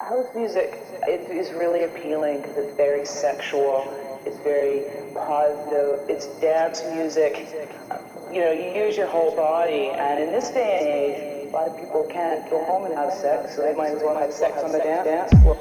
House music is really appealing because it's very sexual. It's very positive. It's dance music. You know, you use your whole body, and in this day and age, a lot of people can't go home and have sex, so they might as well have sex on the dance floor.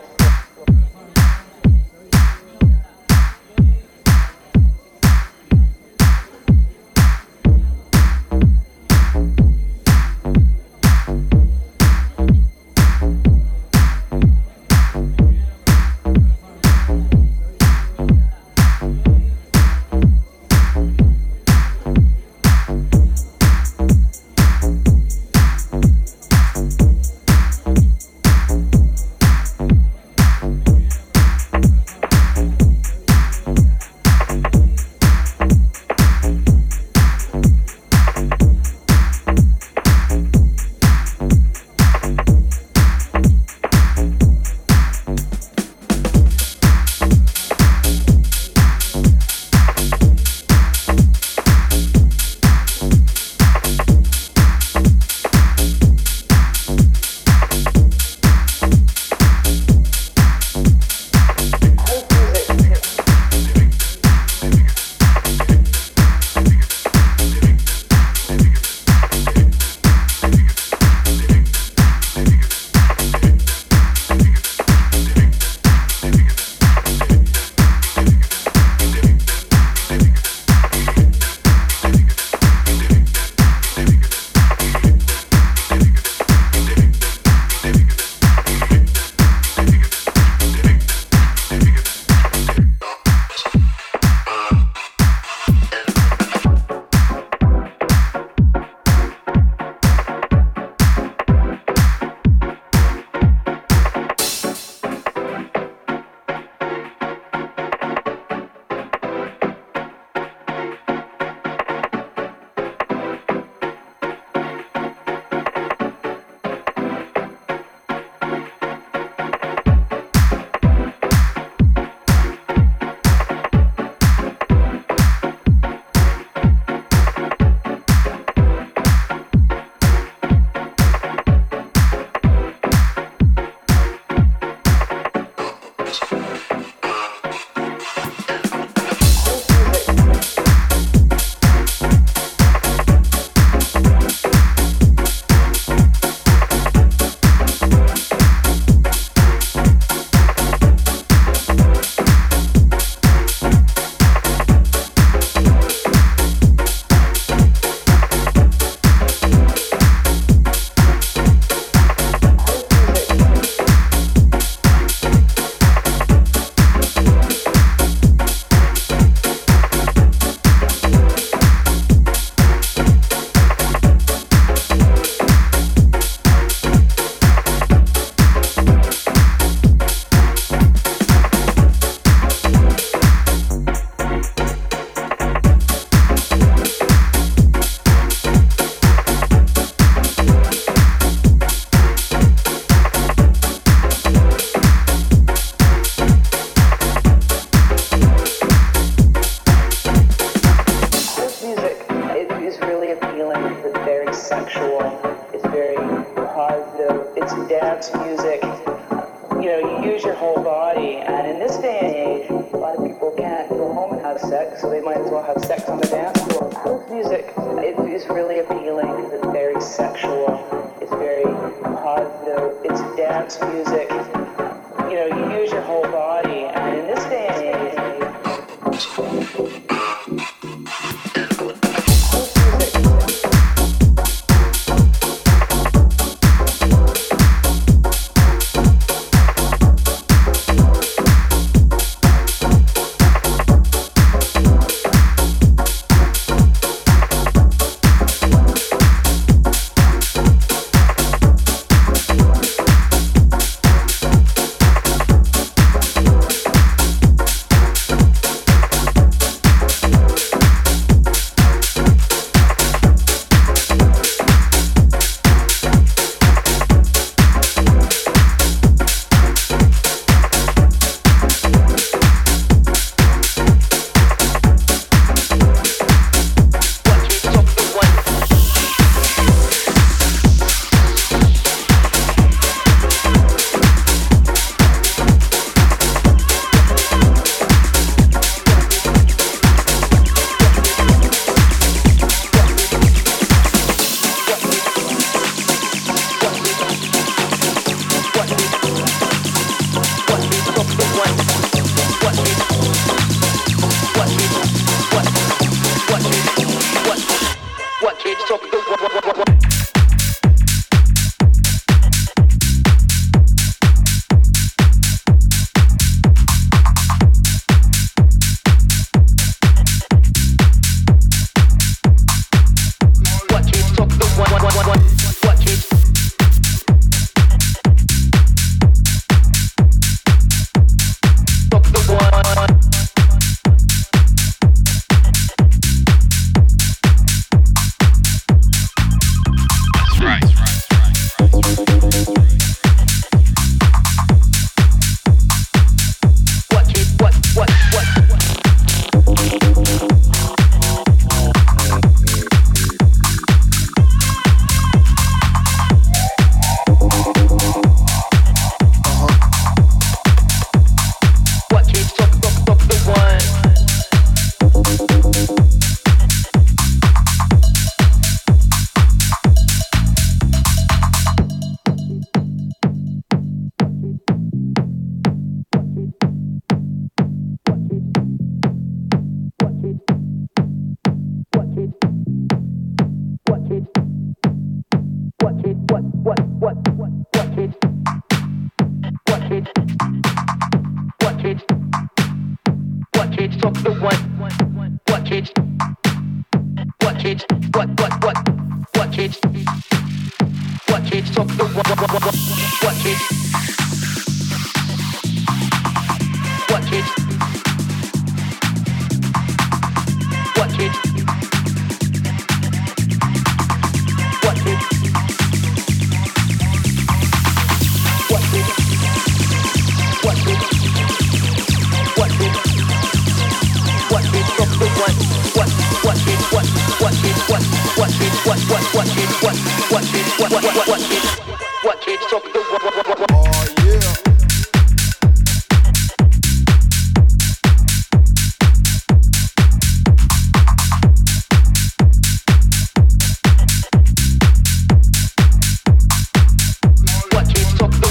On the dance floor. Music it is really appealing because it's very sexual. It's very positive. It's dance music.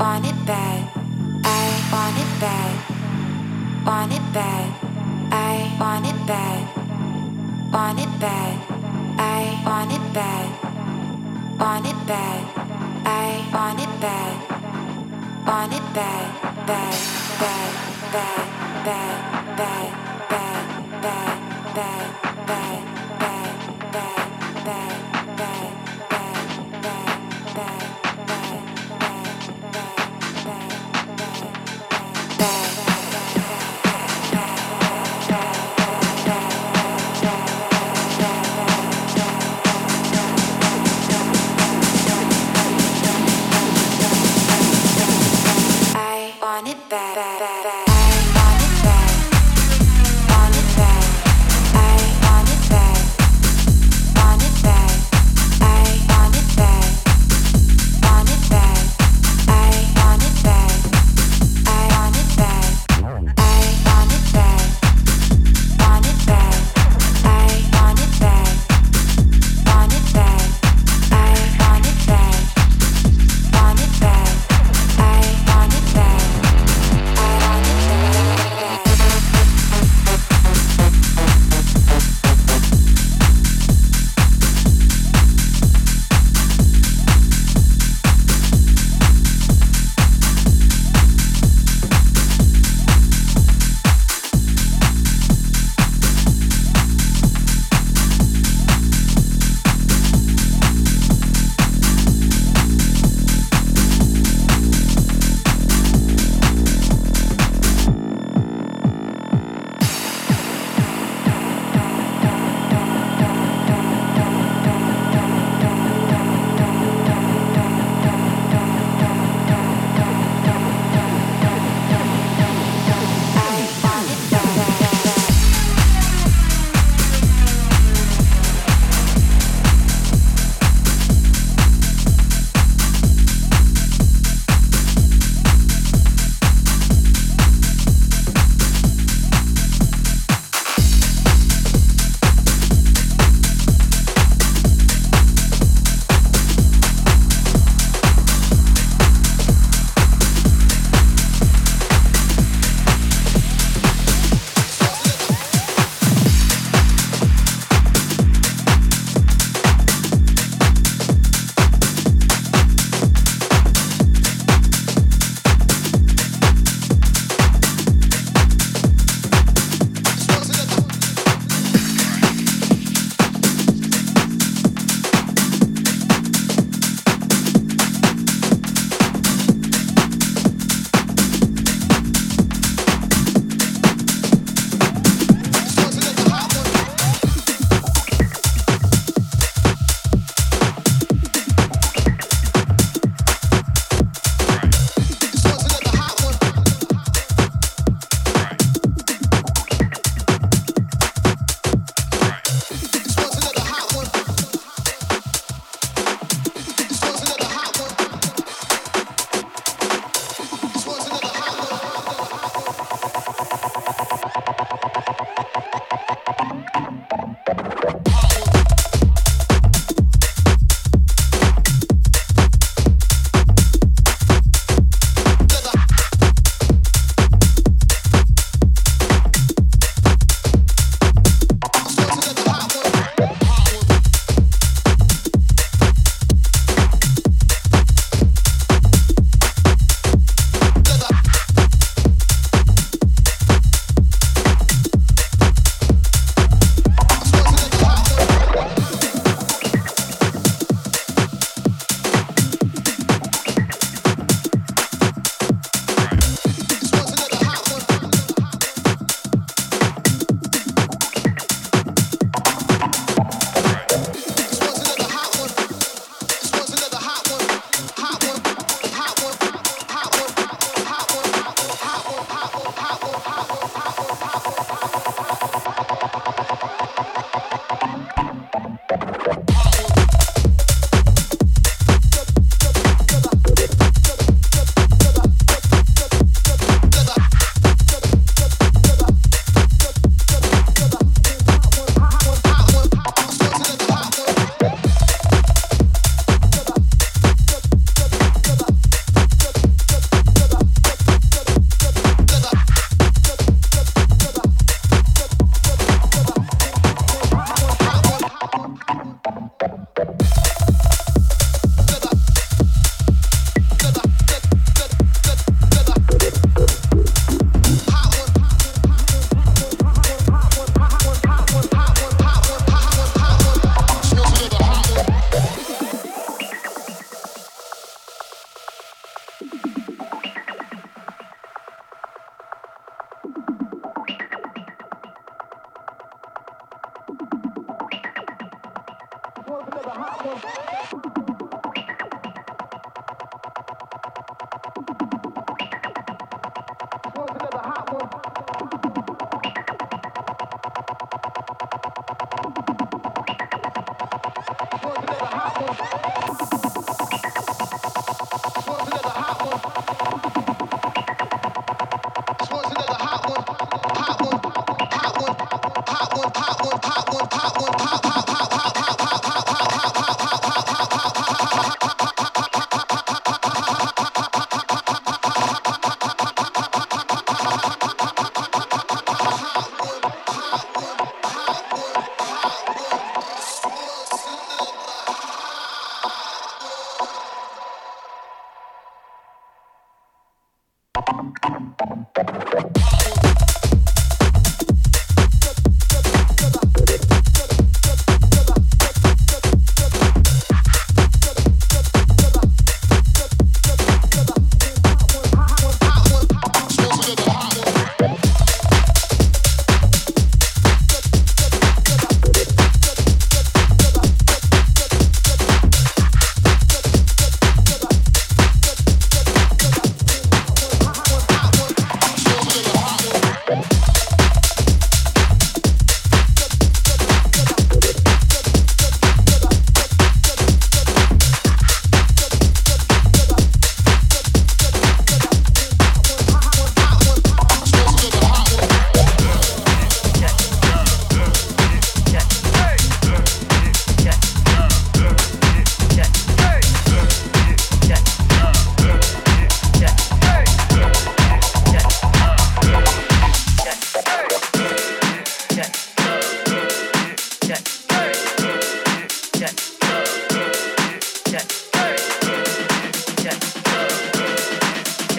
want it bad. I want it bad. Want it bad. I want it bad. Want it bad. I want it bad. Want it bad. I want it bad. Want it bad. Bad. Bad. Bad. Bad. Bad. Bad. Bad. Bad.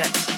project.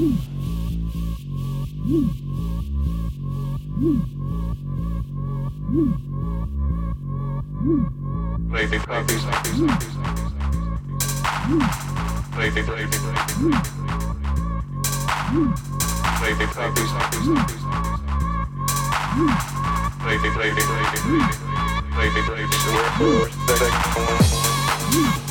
With, with,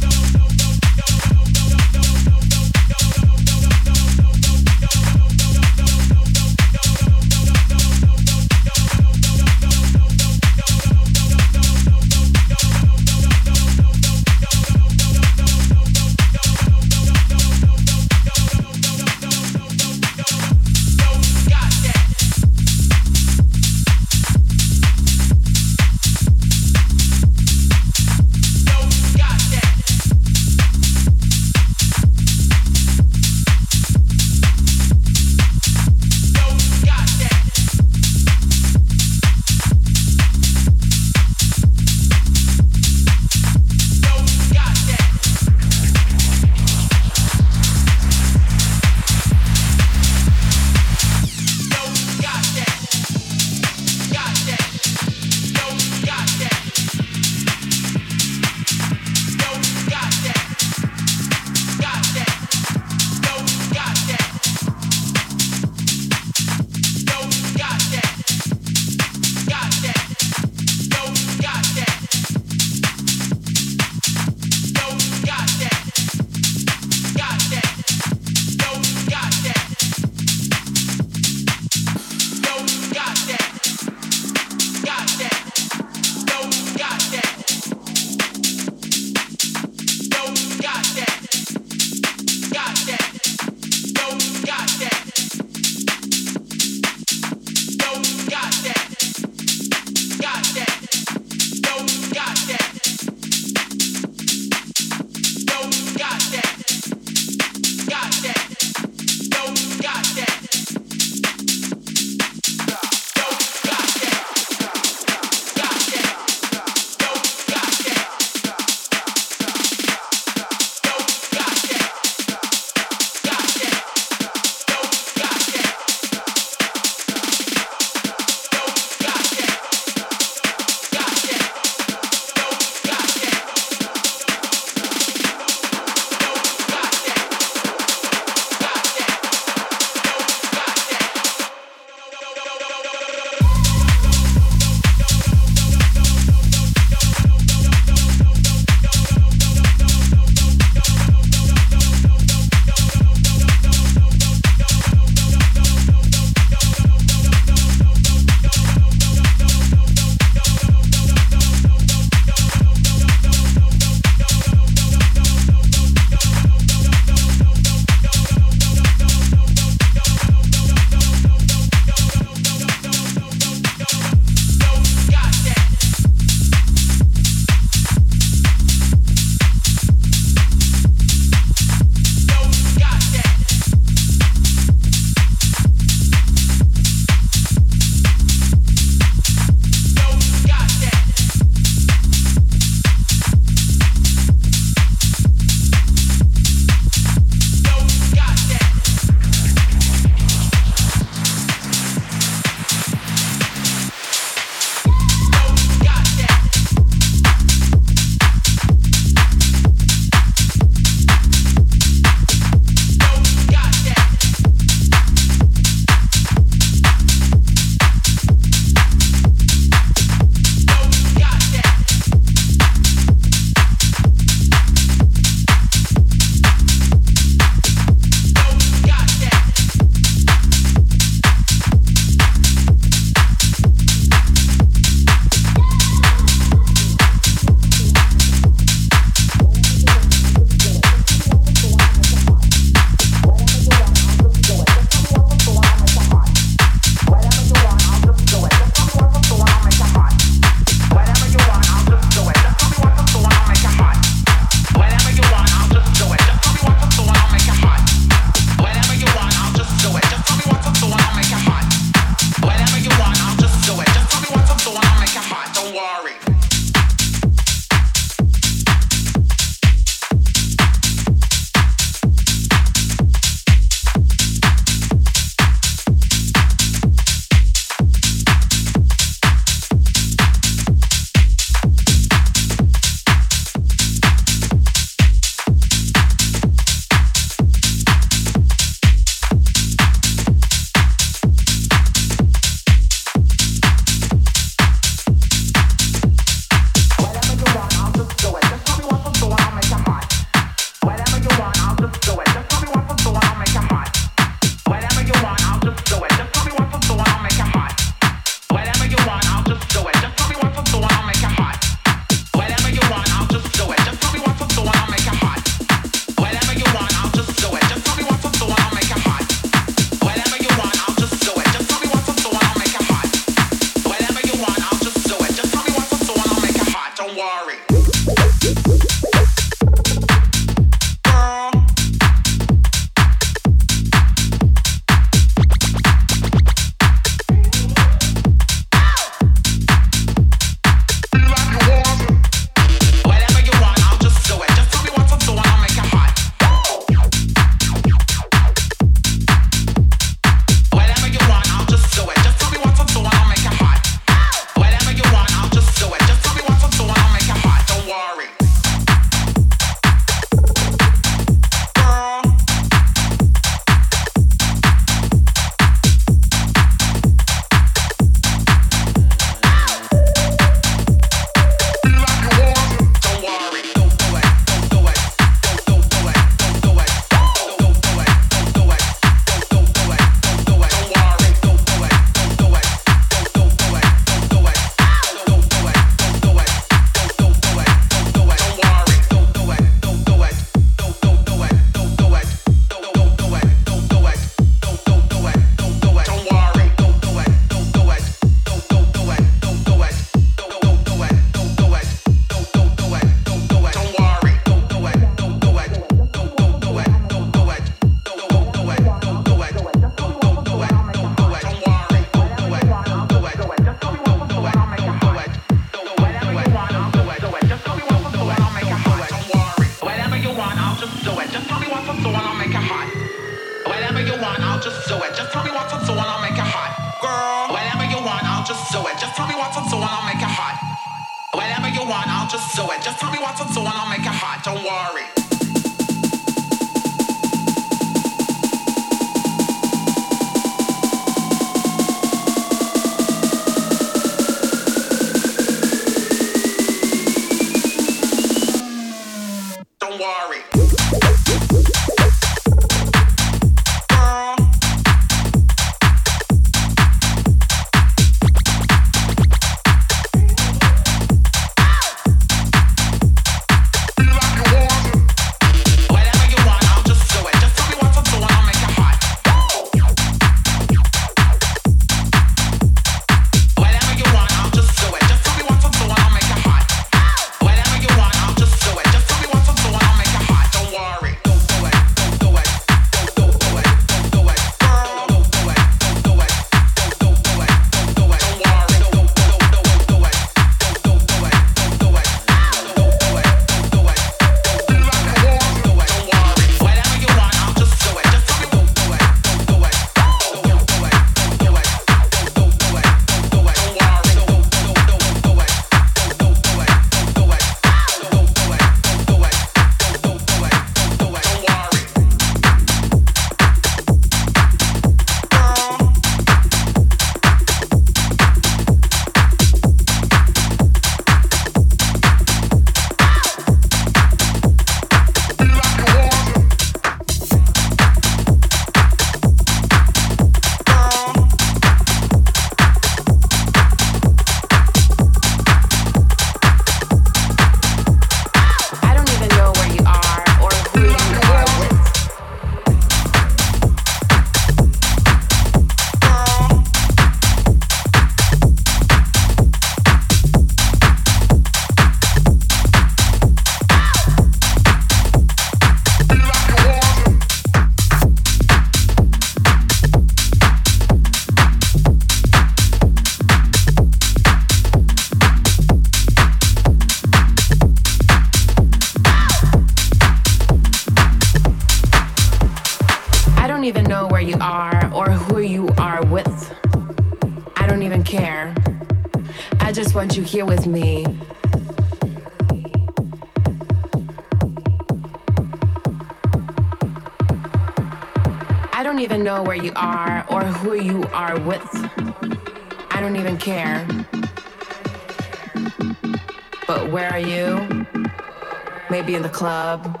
club,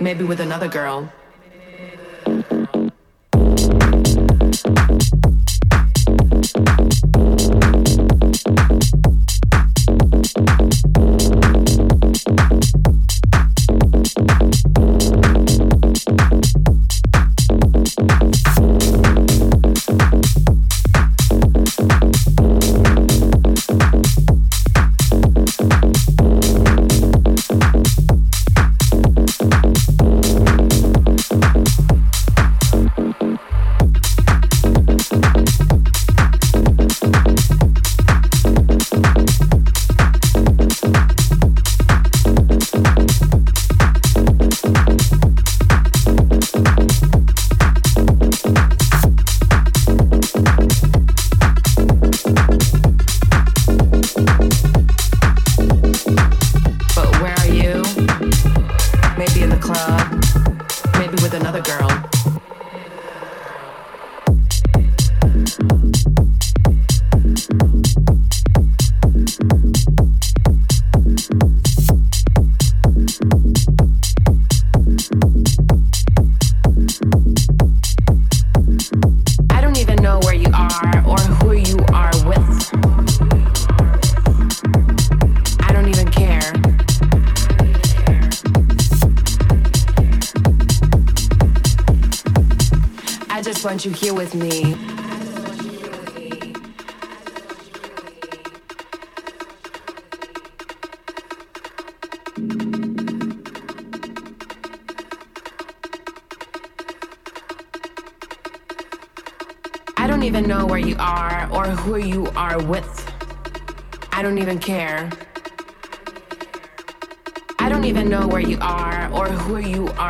maybe with another girl.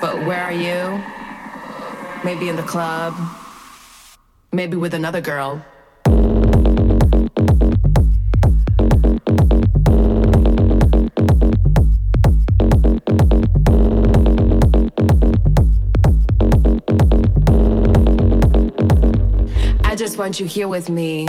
But where are you? Maybe in the club. Maybe with another girl. I me. want you here with me.